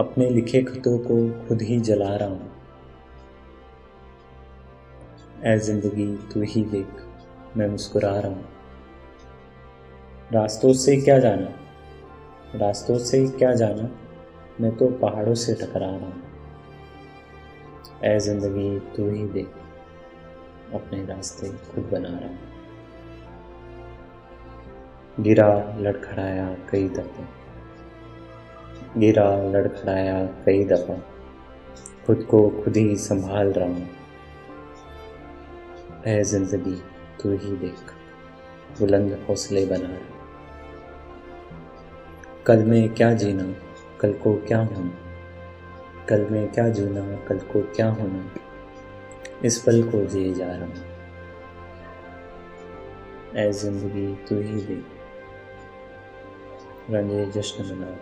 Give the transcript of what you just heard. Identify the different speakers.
Speaker 1: अपने लिखे खतों को खुद ही जला रहा हूँ। ऐ ज़िंदगी तू ही देख, मैं मुस्कुरा रहा हूँ। रास्तों से क्या जाना? रास्तों से क्या जाना? मैं तो पहाड़ों से टकरा रहा हूँ। ऐ ज़िंदगी तू ही देख, अपने रास्ते खुद बना रहा हूँ। गिरा लड़खड़ाया कई दफ़ा गिरा, लड़खड़ाया, कई दफ़ा। खुद को खुद ही संभाल रहा हूँ। ऐ ज़िंदगी, तू ही देख। बुलंद हौसले बना रहा। कल में क्या जीना, कल को क्या होना? कल में क्या जीना, कल को क्या होना? इस पल को जिए जा रहा हूँ। ऐ ज़िंदगी, तू ही देख। रंजे जश्न मना